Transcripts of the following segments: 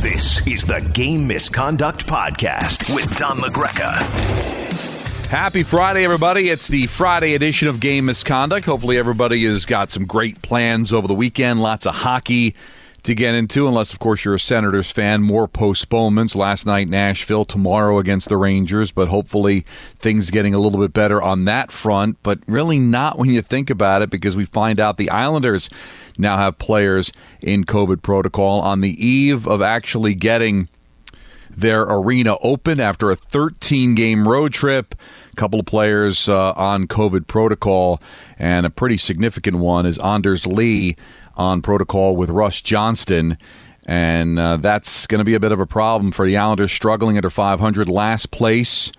This is the Game Misconduct Podcast with Don LaGreca. Happy Friday, everybody. It's the Friday edition of Game Misconduct. Hopefully, everybody has got some great plans over the weekend. Lots of hockey to get into, unless, of course, you're a Senators fan. More postponements. Last night, Nashville, tomorrow against the Rangers, but hopefully things getting a little bit better on that front. But really not when you think about it, because we find out the Islanders now have players in COVID protocol on the eve of actually getting their arena open after a 13 game road trip. A couple of players uh, on COVID protocol, and a pretty significant one is Anders Lee on protocol with Ross Johnston. And uh, that's going to be a bit of a problem for the Islanders, struggling under 500, last place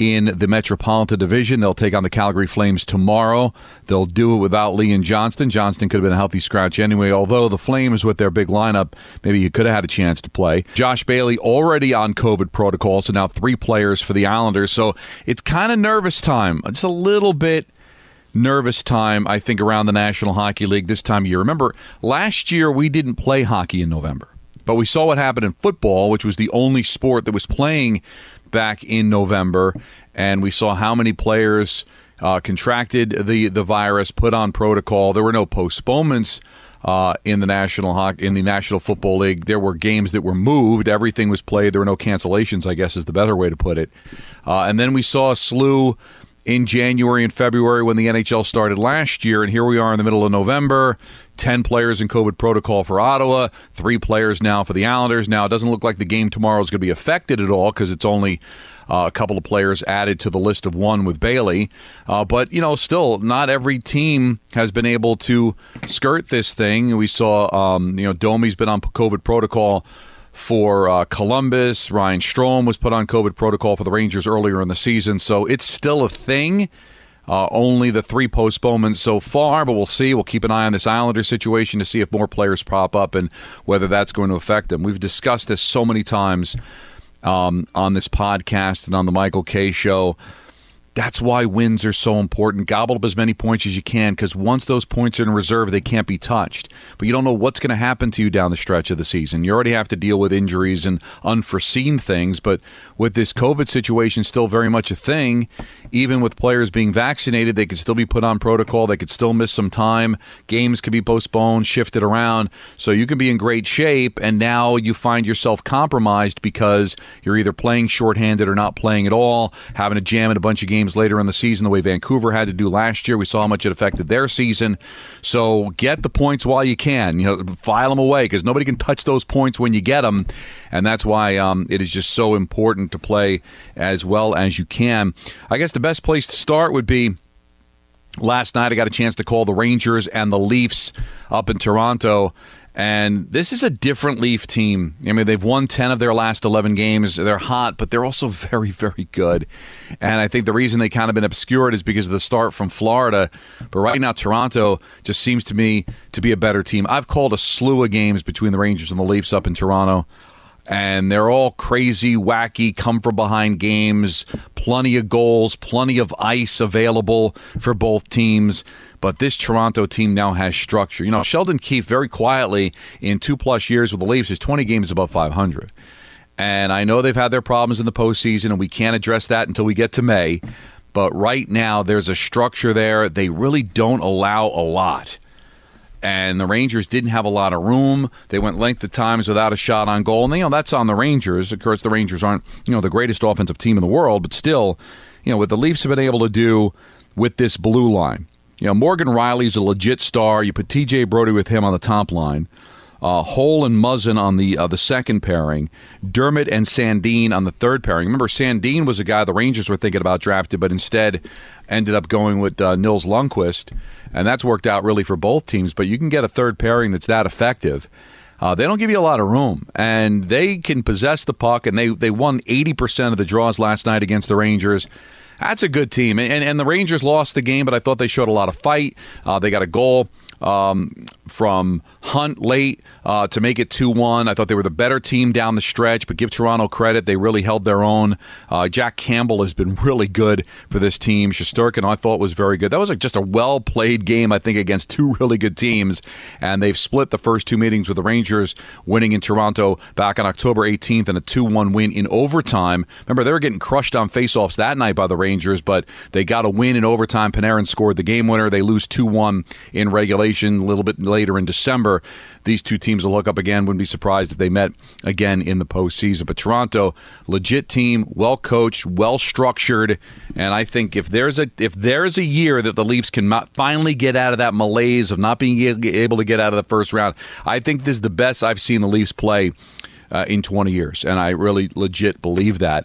in the Metropolitan Division. They'll take on the Calgary Flames tomorrow. They'll do it without Lee and Johnston. Johnston could have been a healthy scratch anyway, although the Flames, with their big lineup, maybe he could have had a chance to play. Josh Bailey already on COVID protocol, so now three players for the Islanders. So it's kind of nervous time. It's a little bit nervous time, I think, around the National Hockey League this time of year. Remember, last year we didn't play hockey in November, but we saw what happened in football, which was the only sport that was playing back in November, and we saw how many players uh, contracted the the virus, put on protocol. There were no postponements. Uh, in the national hockey, in the National Football League, there were games that were moved. Everything was played. There were no cancellations. I guess is the better way to put it. Uh, and then we saw a slew in January and February when the NHL started last year, and here we are in the middle of November. 10 players in COVID protocol for Ottawa, three players now for the Islanders. Now, it doesn't look like the game tomorrow is going to be affected at all because it's only uh, a couple of players added to the list of one with Bailey. Uh, but, you know, still, not every team has been able to skirt this thing. We saw, um, you know, Domi's been on COVID protocol for uh, Columbus. Ryan Strome was put on COVID protocol for the Rangers earlier in the season. So it's still a thing. Uh, only the three postponements so far, but we'll see. We'll keep an eye on this Islander situation to see if more players pop up and whether that's going to affect them. We've discussed this so many times um, on this podcast and on the Michael K. show. That's why wins are so important. Gobble up as many points as you can because once those points are in reserve, they can't be touched. But you don't know what's going to happen to you down the stretch of the season. You already have to deal with injuries and unforeseen things. But with this COVID situation still very much a thing, even with players being vaccinated, they could still be put on protocol. They could still miss some time. Games could be postponed, shifted around. So you can be in great shape. And now you find yourself compromised because you're either playing shorthanded or not playing at all, having to jam in a bunch of games games later in the season, the way Vancouver had to do last year. We saw how much it affected their season. So get the points while you can. You know, file them away because nobody can touch those points when you get them, and that's why um, it is just so important to play as well as you can. I guess the best place to start would be. Last night, I got a chance to call the Rangers and the Leafs up in Toronto. And this is a different Leaf team. I mean, they've won 10 of their last 11 games. They're hot, but they're also very, very good. And I think the reason they kind of been obscured is because of the start from Florida. But right now, Toronto just seems to me to be a better team. I've called a slew of games between the Rangers and the Leafs up in Toronto. And they're all crazy, wacky, come from behind games, plenty of goals, plenty of ice available for both teams. But this Toronto team now has structure. You know, Sheldon Keefe very quietly in two plus years with the Leafs is 20 games above 500. And I know they've had their problems in the postseason, and we can't address that until we get to May. But right now, there's a structure there. They really don't allow a lot. And the Rangers didn't have a lot of room. They went length of times without a shot on goal. And, you know, that's on the Rangers. Of course, the Rangers aren't, you know, the greatest offensive team in the world, but still, you know, what the Leafs have been able to do with this blue line you know, Morgan Rielly's a legit star. You put T.J. Brodie with him on the top line. Uh, Holl and Muzzin on the uh, the second pairing, Dermott and Sandin on the third pairing. Remember, Sandin was a guy the Rangers were thinking about drafting, but instead ended up going with uh, Nils Lundqvist, and that's worked out really for both teams. But you can get a third pairing that's that effective. uh, they don't give you a lot of room, and they can possess the puck. And they they won eighty percent of the draws last night against the Rangers. That's a good team, and and the Rangers lost the game, but I thought they showed a lot of fight. Uh, they got a goal um, from Hunt late uh, to make it 2 1. I thought they were the better team down the stretch, but give Toronto credit. They really held their own. Uh, Jack Campbell has been really good for this team. Shesterkin, I thought, was very good. That was like just a well played game, I think, against two really good teams. And they've split the first two meetings with the Rangers winning in Toronto back on October 18th and a 2 1 win in overtime. Remember, they were getting crushed on faceoffs that night by the Rangers, but they got a win in overtime. Panarin scored the game winner. They lose 2 1 in regulation a little bit later in December. These two teams will hook up again. Wouldn't be surprised if they met again in the postseason. But Toronto, legit team, well coached, well structured, and I think if there's a if there's a year that the Leafs can finally get out of that malaise of not being able to get out of the first round, I think this is the best I've seen the Leafs play. Uh, in 20 years, and I really legit believe that.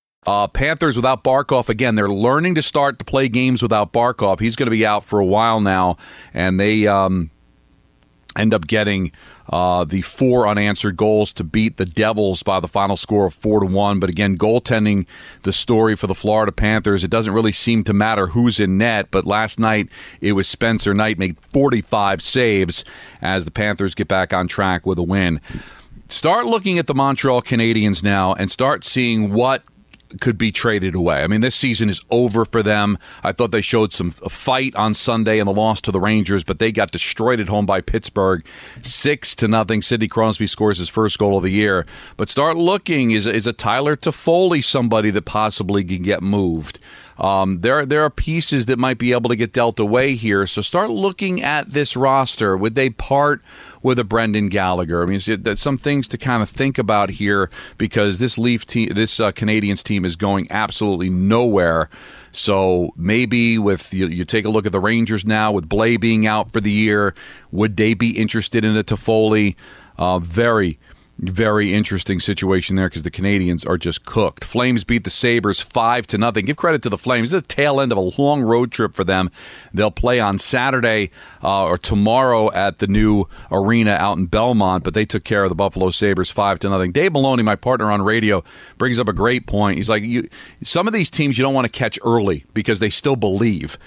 Uh, Panthers without Barkov again. They're learning to start to play games without Barkov. He's going to be out for a while now, and they um, end up getting uh, the four unanswered goals to beat the Devils by the final score of four to one. But again, goaltending the story for the Florida Panthers. It doesn't really seem to matter who's in net. But last night it was Spencer Knight made 45 saves as the Panthers get back on track with a win. Start looking at the Montreal Canadiens now and start seeing what could be traded away. I mean, this season is over for them. I thought they showed some fight on Sunday in the loss to the Rangers, but they got destroyed at home by Pittsburgh, six to nothing. Sidney Crosby scores his first goal of the year. But start looking is is a Tyler Toffoli somebody that possibly can get moved? Um, there, there are pieces that might be able to get dealt away here. So start looking at this roster. Would they part with a Brendan Gallagher? I mean, that's some things to kind of think about here because this Leaf team, this uh, Canadiens team, is going absolutely nowhere. So maybe with you, you, take a look at the Rangers now with Blais being out for the year, would they be interested in a Toffoli? Uh, very very interesting situation there because the Canadians are just cooked. Flames beat the Sabres five to nothing. Give credit to the Flames. It's the tail end of a long road trip for them. They'll play on Saturday uh, or tomorrow at the new arena out in Belmont, but they took care of the Buffalo Sabres five to nothing. Dave Maloney, my partner on radio, brings up a great point. He's like, you, some of these teams you don't want to catch early because they still believe.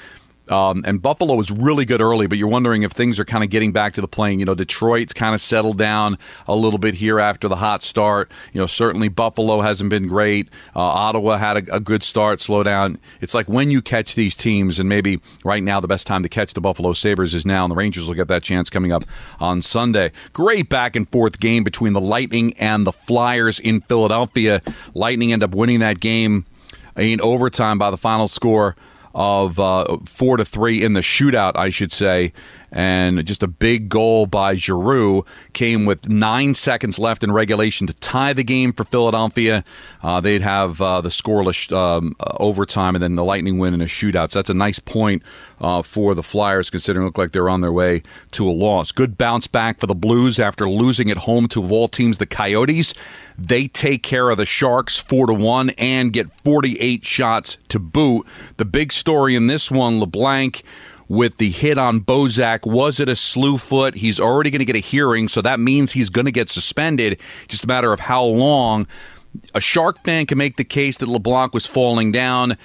Um, and Buffalo was really good early, but you're wondering if things are kind of getting back to the plane. You know, Detroit's kind of settled down a little bit here after the hot start. You know, certainly Buffalo hasn't been great. Uh, Ottawa had a, a, good start, slow down. It's like when you catch these teams, and maybe right now the best time to catch the Buffalo Sabres is now, and the Rangers will get that chance coming up on Sunday. Great back and forth game between the Lightning and the Flyers in Philadelphia. Lightning end up winning that game in overtime by the final score of uh, four to three in the shootout, I should say. And just a big goal by Giroux came with nine seconds left in regulation to tie the game for Philadelphia. Uh, they'd have uh, the scoreless um, uh, overtime and then the Lightning win in a shootout. So that's a nice point uh, for the Flyers, considering it looked like they're on their way to a loss. Good bounce back for the Blues after losing at home to, of all teams, the Coyotes. They take care of the Sharks four to one and get 48 shots to boot. The big story in this one, LeBlanc with the hit on Bozak. Was it a slew foot? He's already going to get a hearing, so that means he's going to get suspended. Just a matter of how long. A Shark fan can make the case that LeBlanc was falling down.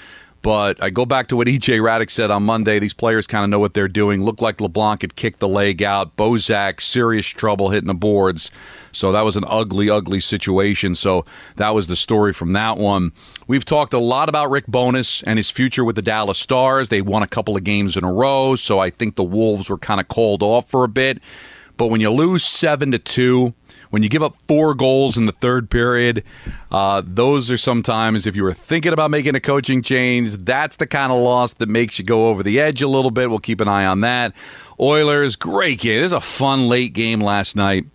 But I go back to what EJ Hradek said on Monday. These players kind of know what they're doing. Looked like LeBlanc had kicked the leg out. Bozak, serious trouble hitting the boards. So that was an ugly, ugly situation. So that was the story from that one. We've talked a lot about Rick Bowness and his future with the Dallas Stars. They won a couple of games in a row, so I think the Wolves were kind of called off for a bit. But when you lose seven to two, when you give up four goals in the third period, uh, those are sometimes, if you were thinking about making a coaching change, that's the kind of loss that makes you go over the edge a little bit. We'll keep an eye on that. Oilers, great game. This is a fun late game last night.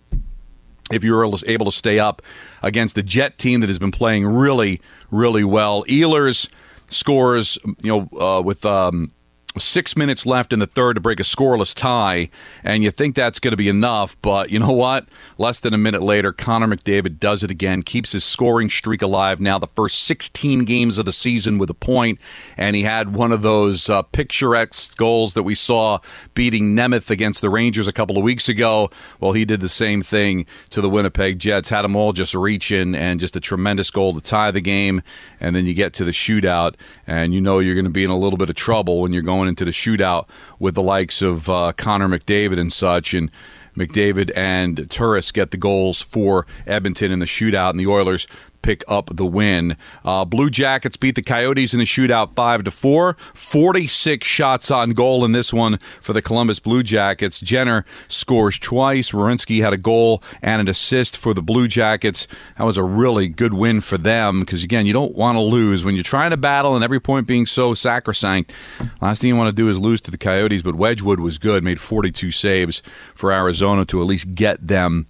if you were able to stay up against the Jet team that has been playing really, really well. Ehlers scores, you know, uh, with um, six minutes left in the third to break a scoreless tie, and you think that's going to be enough, but you know what? Less than a minute later, Connor McDavid does it again, keeps his scoring streak alive now, the first 16 games of the season with a point, and he had one of those uh, picturesque goals that we saw beating Nemeth against the Rangers a couple of weeks ago. Well, he did the same thing to the Winnipeg Jets, had them all just reaching, and just a tremendous goal to tie the game, and then you get to the shootout, and you know you're going to be in a little bit of trouble when you're going into the shootout with the likes of uh, Connor McDavid and such. And McDavid and Turris get the goals for Edmonton in the shootout, and the Oilers pick up the win. Uh, Blue Jackets beat the Coyotes in the shootout five to four. Forty-six shots on goal in this one for the Columbus Blue Jackets. Jenner scores twice. Werenski had a goal and an assist for the Blue Jackets. That was a really good win for them because again, you don't want to lose when you're trying to battle and every point being so sacrosanct. Last thing you want to do is lose to the Coyotes, but Wedgewood was good, made 42 saves for Arizona to at least get them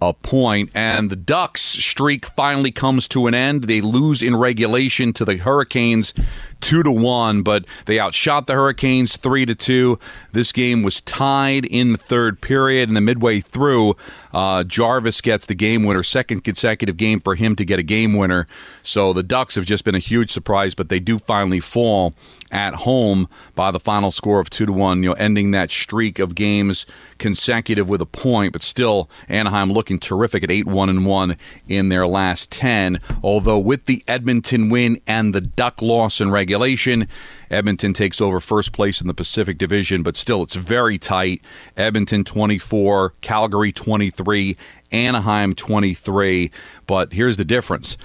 a point, and the Ducks' streak finally comes to an end. They lose in regulation to the Hurricanes two to one, but they outshot the Hurricanes three to two. This game was tied in the third period, and the midway through, uh, Jarvis gets the game winner, second consecutive game for him to get a game winner. So the Ducks have just been a huge surprise, but they do finally fall at home by the final score of two to one. You know, ending that streak of games consecutive with a point, but still Anaheim looking terrific at eight one and one in their last ten. Although with the Edmonton win and the Duck loss in regulation regulation. Edmonton takes over first place in the Pacific Division, but still it's very tight. Edmonton 24, Calgary 23, Anaheim 23. But here's the difference.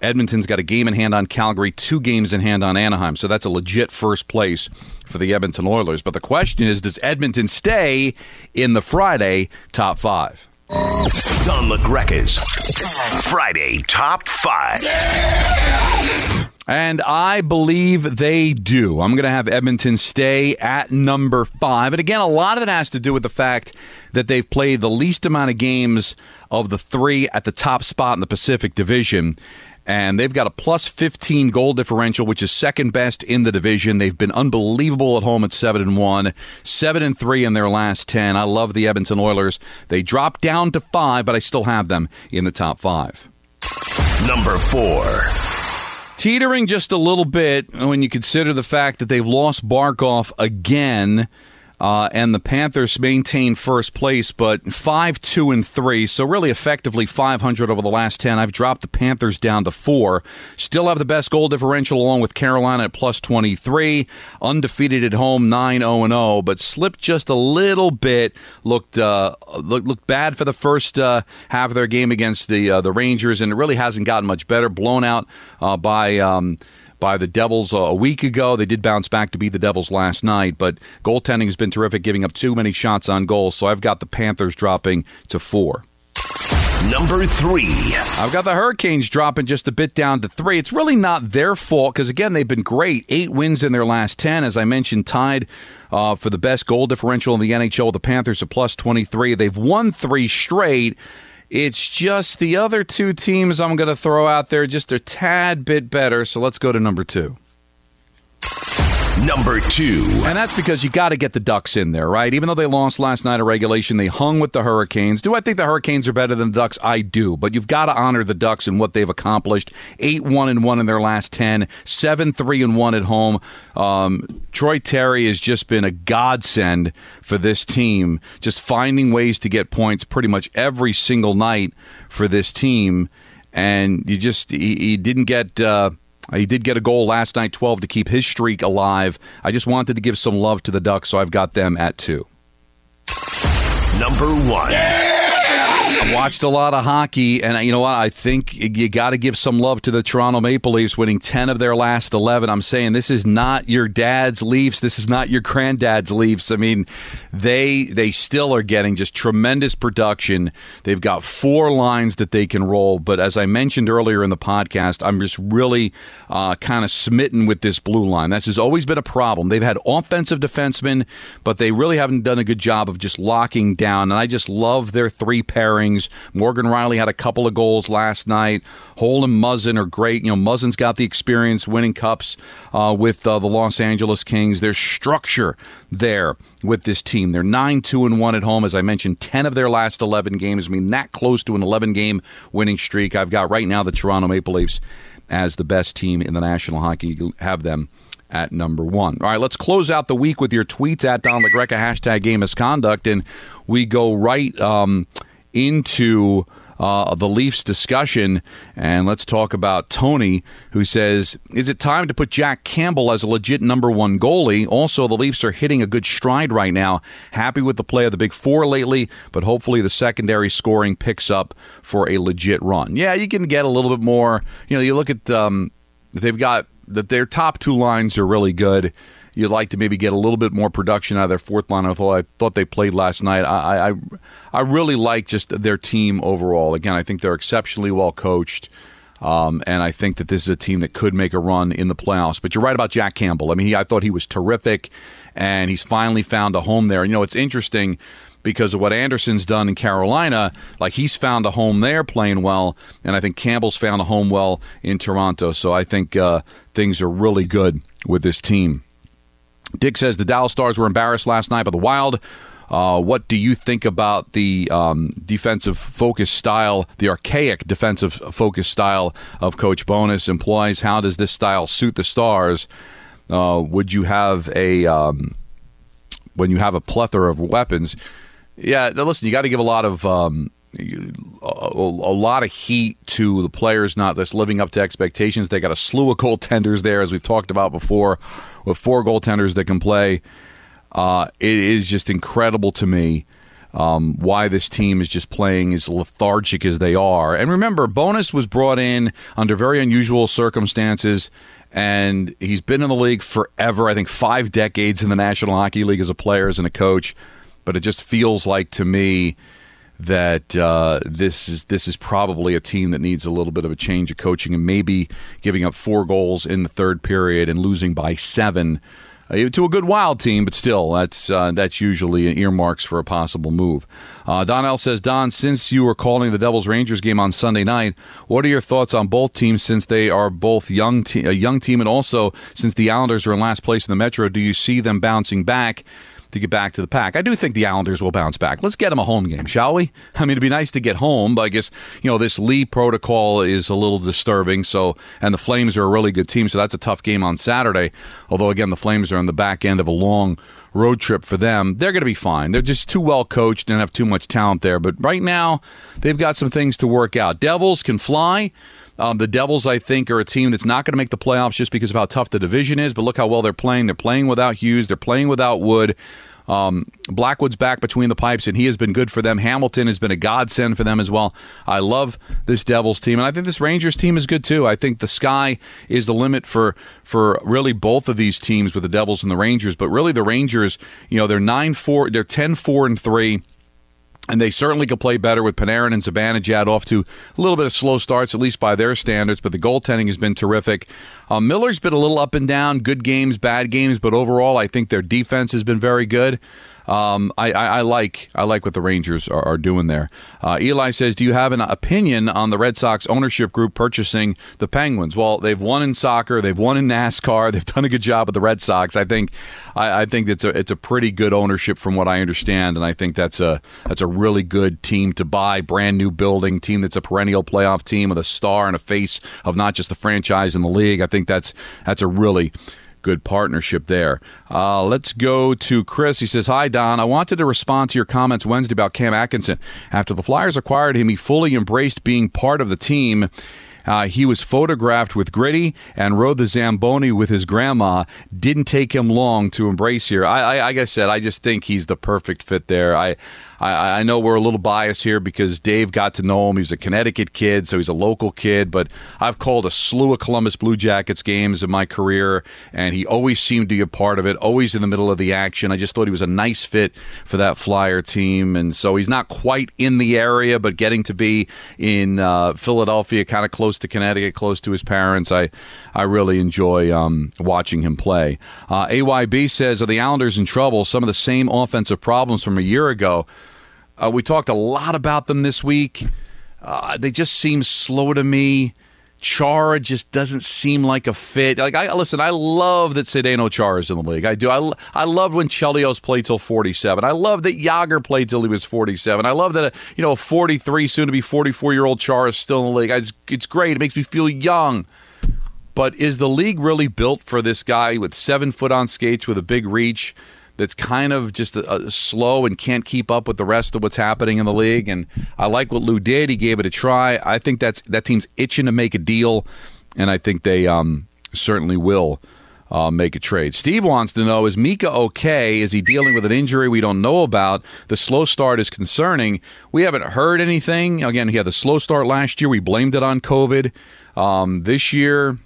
Edmonton's got a game in hand on Calgary, two games in hand on Anaheim. So that's a legit first place for the Edmonton Oilers. But the question is does Edmonton stay in the Friday top five? Don LaGreca's Friday Top 5. And I believe they do. I'm going to have Edmonton stay at number five. And again, a lot of it has to do with the fact that they've played the least amount of games of the three at the top spot in the Pacific Division. And they've got a plus 15 goal differential, which is second best in the division. They've been unbelievable at home at 7 and 1, 7 and 3 in their last 10. I love the Edmonton Oilers. They dropped down to 5, but I still have them in the top 5. Number 4 teetering just a little bit when you consider the fact that they've lost Barkov again. Uh, and the Panthers maintain first place, but five, two, and three. So really, effectively 500 over the last 10. I've dropped the Panthers down to four. Still have the best goal differential along with Carolina at plus 23. Undefeated at home, 9 0 0, but slipped just a little bit. Looked uh, looked, looked bad for the first uh, half of their game against the uh, the Rangers, and it really hasn't gotten much better. Blown out uh, by. Um, by the Devils a week ago. They did bounce back to beat the Devils last night, but goaltending has been terrific, giving up too many shots on goal. So I've got the Panthers dropping to four. Number three. I've got the Hurricanes dropping just a bit down to three. It's really not their fault because, again, they've been great. Eight wins in their last 10, as I mentioned, tied uh, for the best goal differential in the NHL. The Panthers are plus 23. They've won three straight. It's just the other two teams I'm going to throw out there just a tad bit better. So let's go to number two. Number two. And that's because you got to get the Ducks in there, right? Even though they lost last night of regulation, they hung with the Hurricanes. Do I think the Hurricanes are better than the Ducks? I do. But you've got to honor the Ducks and what they've accomplished. 8 1 and 1 in their last 10, 7 3 and 1 at home. Um, Troy Terry has just been a godsend for this team, just finding ways to get points pretty much every single night for this team. And you just, he, he didn't get. Uh, Uh, he did get a goal last night, 12 to keep his streak alive. I just wanted to give some love to the Ducks, so I've got them at two. Number one. Yeah! I've watched a lot of hockey, and you know what? I think you got to give some love to the Toronto Maple Leafs, winning 10 of their last 11. I'm saying this is not your dad's Leafs. This is not your granddad's Leafs. I mean, they they still are getting just tremendous production. They've got four lines that they can roll, but as I mentioned earlier in the podcast, I'm just really uh, kind of smitten with this blue line. This has always been a problem. They've had offensive defensemen, but they really haven't done a good job of just locking down. And I just love their three pairing Kings. Morgan Rielly had a couple of goals last night. Holl and Muzzin are great. You know, Muzzin's got the experience winning cups uh, with uh, the Los Angeles Kings. There's structure there with this team. They're 9 2 and 1 at home. As I mentioned, 10 of their last 11 games. I mean, that close to an 11 game winning streak. I've got right now the Toronto Maple Leafs as the best team in the National Hockey League. Have them at number one. All right, let's close out the week with your tweets at Don LaGreca, hashtag game misconduct, and we go right um, into uh, the Leafs discussion. And let's talk about Tony, who says, Is it time to put Jack Campbell as a legit number one goalie? Also, the Leafs are hitting a good stride right now. Happy with the play of the big four lately, but hopefully the secondary scoring picks up for a legit run. Yeah, you can get a little bit more. You know, you look at, um, they've got that their top two lines are really good. You'd like to maybe get a little bit more production out of their fourth line. I thought I thought they played last night. I I, I really like just their team overall. Again, I think they're exceptionally well coached. Um, and I think that this is a team that could make a run in the playoffs. But you're right about Jack Campbell. I mean, he, I thought he was terrific, and he's finally found a home there. You know, it's interesting because of what Anderson's done in Carolina. Like he's found a home there playing well, and I think Campbell's found a home well in Toronto. So I think uh, things are really good with this team. Dick says the Dallas Stars were embarrassed last night by the Wild. Uh, what do you think about the um, defensive focus style, the archaic defensive focus style of Coach Bowness employs? How does this style suit the Stars? Uh, would you have a um, when you have a plethora of weapons? Yeah, listen, you got to give a lot of um, a, a, lot of heat to the players not just living up to expectations. They got a slew of goaltenders there, as we've talked about before, with four goaltenders that can play. Uh, it is just incredible to me um, why this team is just playing as lethargic as they are. And remember, Bowness was brought in under very unusual circumstances, and he's been in the league forever. I think five decades in the National Hockey League as a player, as a coach. But it just feels like to me that uh, this is this is probably a team that needs a little bit of a change of coaching and maybe giving up four goals in the third period and losing by seven uh, to a good wild team, but still that's uh, that's usually earmarks for a possible move. Uh, Donnell says, Don, since you were calling the Devils Rangers game on Sunday night, what are your thoughts on both teams since they are both young te- a young team and also since the Islanders are in last place in the Metro? Do you see them bouncing back? To get back to the pack. I do think the Islanders will bounce back. Let's get them a home game, shall we? I mean, it'd be nice to get home, but I guess, you know, this Lee protocol is a little disturbing. So, and the Flames are a really good team, so that's a tough game on Saturday. Although, again, the Flames are on the back end of a long road trip for them. They're going to be fine. They're just too well coached and have too much talent there. But right now, they've got some things to work out. Devils can fly. Um, the Devils, I think, are a team that's not going to make the playoffs just because of how tough the division is. But look how well they're playing. They're playing without Hughes. They're playing without Wood. Um, Blackwood's back between the pipes, and he has been good for them. Hamilton has been a godsend for them as well. I love this Devils team, and I think this Rangers team is good too. I think the sky is the limit for for really both of these teams with the Devils and the Rangers. But really, the Rangers, you know, they're nine four, they're 10 4 and three and they certainly could play better with Panarin and Zibanejad off to a little bit of slow starts, at least by their standards. But the goaltending has been terrific. Uh, Miller's been a little up and down, good games, bad games, but overall, I think their defense has been very good. Um, I, I, I, like I like what the Rangers are, are doing there. Uh, Eli says, "Do you have an opinion on the Red Sox ownership group purchasing the Penguins?" Well, they've won in soccer, they've won in NASCAR, they've done a good job with the Red Sox. I think I, I think it's a it's a pretty good ownership from what I understand, and I think that's a that's a really good team to buy. Brand new building, team that's a perennial playoff team with a star and a face of not just the franchise in the league. I think that's that's a really good partnership there. Uh, let's go to Chris. He says, Hi, Don. I wanted to respond to your comments Wednesday about Cam Atkinson. After the Flyers acquired him, he fully embraced being part of the team. Uh, he was photographed with Gritty and rode the Zamboni with his grandma. Didn't take him long to embrace here. I, I, like I said, I just think he's the perfect fit there. I, I, I know we're a little biased here because Dave got to know him. He's a Connecticut kid, so he's a local kid. But I've called a slew of Columbus Blue Jackets games in my career, and he always seemed to be a part of it, always in the middle of the action. I just thought he was a nice fit for that Flyer team, and so he's not quite in the area, but getting to be in uh, Philadelphia, kind of close to Connecticut, close to his parents. I I really enjoy um, watching him play. Uh, AYB says, Are the Islanders in trouble? Some of the same offensive problems from a year ago. Uh, we talked a lot about them this week. Uh, they just seem slow to me. Chara just doesn't seem like a fit. Like I listen, I love that Zdeno Chara is in the league. I do. I, I love when Chelios played till 47. I love that Jagr played till he was 47. I love that a, you know a 43, soon to be 44 year old Chara is still in the league. I just, it's great. It makes me feel young. But is the league really built for this guy with seven foot on skates with a big reach? That's kind of just a, a slow and can't keep up with the rest of what's happening in the league. And I like what Lou did. He gave it a try. I think that's that team's itching to make a deal, and I think they um, certainly will. Uh, make a trade. Steve wants to know Is Mika okay? Is he dealing with an injury we don't know about? The slow start is concerning. We haven't heard anything. Again, he had the slow start last year. We blamed it on COVID. Um, this year,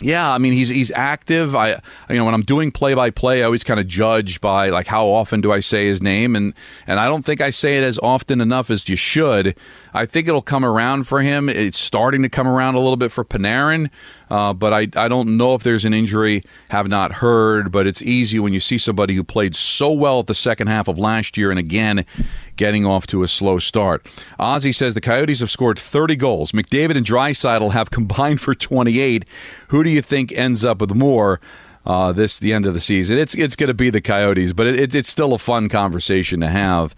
yeah, I mean he's he's active. I you know when I'm doing play by play, I always kind of judge by like how often do I say his name, and and I don't think I say it as often enough as you should. I think it'll come around for him. It's starting to come around a little bit for Panarin, uh, but I, I don't know if there's an injury. Have not heard, but it's easy when you see somebody who played so well at the second half of last year and again getting off to a slow start. Ozzy says the Coyotes have scored 30 goals. McDavid and Draisaitl have combined for 28. Who do you think ends up with more? Uh, this the end of the season. It's it's going to be the Coyotes, but it, it's still a fun conversation to have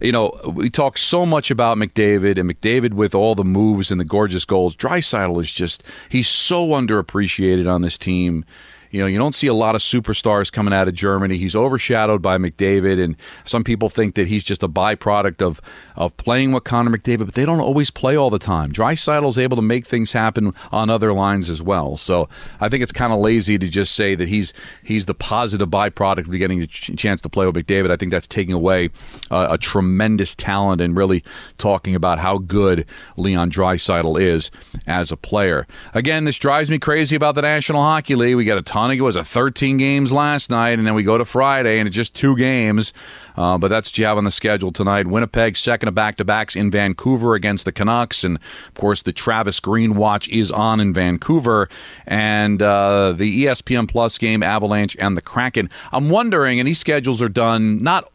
you know, we talk so much about McDavid and McDavid with all the moves and the gorgeous goals. Draisaitl is just he's so underappreciated on this team. You know, you don't see a lot of superstars coming out of Germany. He's overshadowed by McDavid, and some people think that he's just a byproduct of of playing with Connor McDavid, but they don't always play all the time. Draisaitl is able to make things happen on other lines as well. So I think it's kind of lazy to just say that he's he's the positive byproduct of getting a ch- chance to play with McDavid. I think that's taking away uh, a tremendous talent and really talking about how good Leon Draisaitl is as a player. Again, this drives me crazy about the National Hockey League. We got a ton of it was a 13 games last night, and then we go to Friday and it's just two games. Uh, but that's what you have on the schedule tonight. Winnipeg, second of back to backs in Vancouver against the Canucks. And of course, the Travis Green watch is on in Vancouver. And uh, the ESPN Plus game, Avalanche and the Kraken. I'm wondering, and these schedules are done not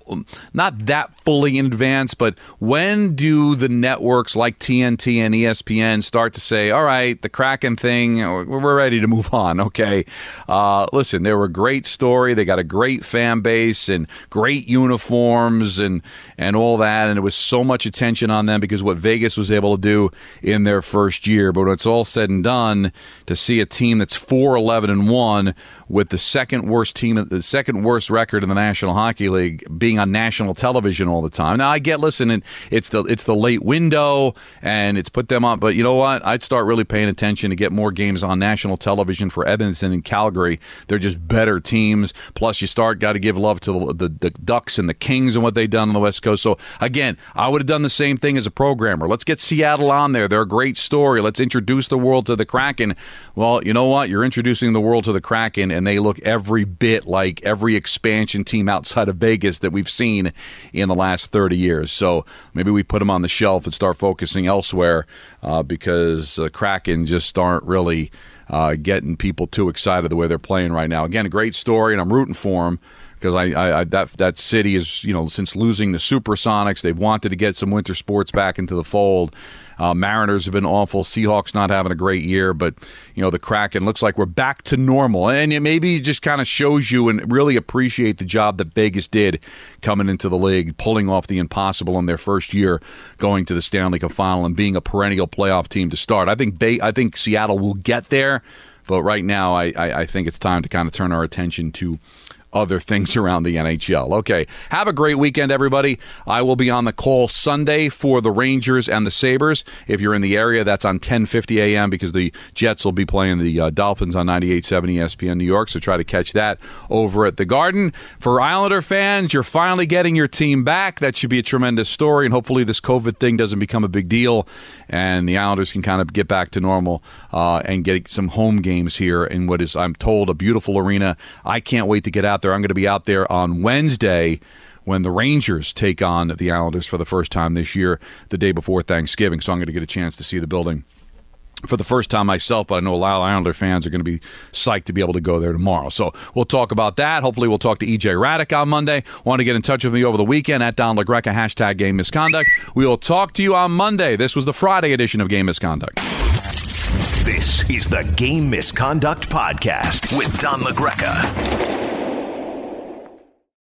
not that fully in advance, but when do the networks like TNT and ESPN start to say, all right, the Kraken thing, we're ready to move on? Okay. Uh, listen, they were a great story. They got a great fan base and great uniform uniforms and and all that, and it was so much attention on them because what Vegas was able to do in their first year. But when it's all said and done, to see a team that's four eleven and one with the second worst team, the second worst record in the National Hockey League, being on national television all the time. Now I get, listen, it's the it's the late window and it's put them on, but you know what? I'd start really paying attention to get more games on national television for Edmonton and Calgary. They're just better teams. Plus, you start got to give love to the, the, the Ducks and the Kings and what they've done on the West Coast. So again, I would have done the same thing as a programmer. Let's get Seattle on there. They're a great story. Let's introduce the world to the Kraken. Well, you know what? You're introducing the world to the Kraken, and they look every bit like every expansion team outside of Vegas that we've seen in the last 30 years. So maybe we put them on the shelf and start focusing elsewhere uh, because uh, Kraken just aren't really. Uh, getting people too excited the way they're playing right now. Again, a great story, and I'm rooting for them because I, I, I, that that city is you know since losing the Supersonics, they've wanted to get some winter sports back into the fold. Uh, Mariners have been awful. Seahawks not having a great year, but you know the Kraken looks like we're back to normal, and it maybe just kind of shows you and really appreciate the job that Vegas did coming into the league, pulling off the impossible in their first year, going to the Stanley Cup final and being a perennial playoff team to start. I think they, I think Seattle will get there. But right now, I, I, I, think it's time to kind of turn our attention to other things around the NHL. Okay, have a great weekend, everybody. I will be on the call Sunday for the Rangers and the Sabres. If you're in the area, that's on 10:50 a.m. because the Jets will be playing the uh, Dolphins on 98.7 ESPN New York. So try to catch that over at the Garden. For Islander fans, you're finally getting your team back. That should be a tremendous story, and hopefully this COVID thing doesn't become a big deal, and the Islanders can kind of get back to normal uh, and get some home games here in what is, I'm told, a beautiful arena. I can't wait to get out there. I'm going to be out there on Wednesday when the Rangers take on the Islanders for the first time this year, the day before Thanksgiving. So I'm going to get a chance to see the building for the first time myself, but I know a lot of Islander fans are going to be psyched to be able to go there tomorrow. So we'll talk about that. Hopefully, we'll talk to EJ Hradek on Monday. Want to get in touch with me over the weekend at Don LaGreca, hashtag game misconduct. We will talk to you on Monday. This was the Friday edition of Game Misconduct. This is the Game Misconduct Podcast with Don LaGreca.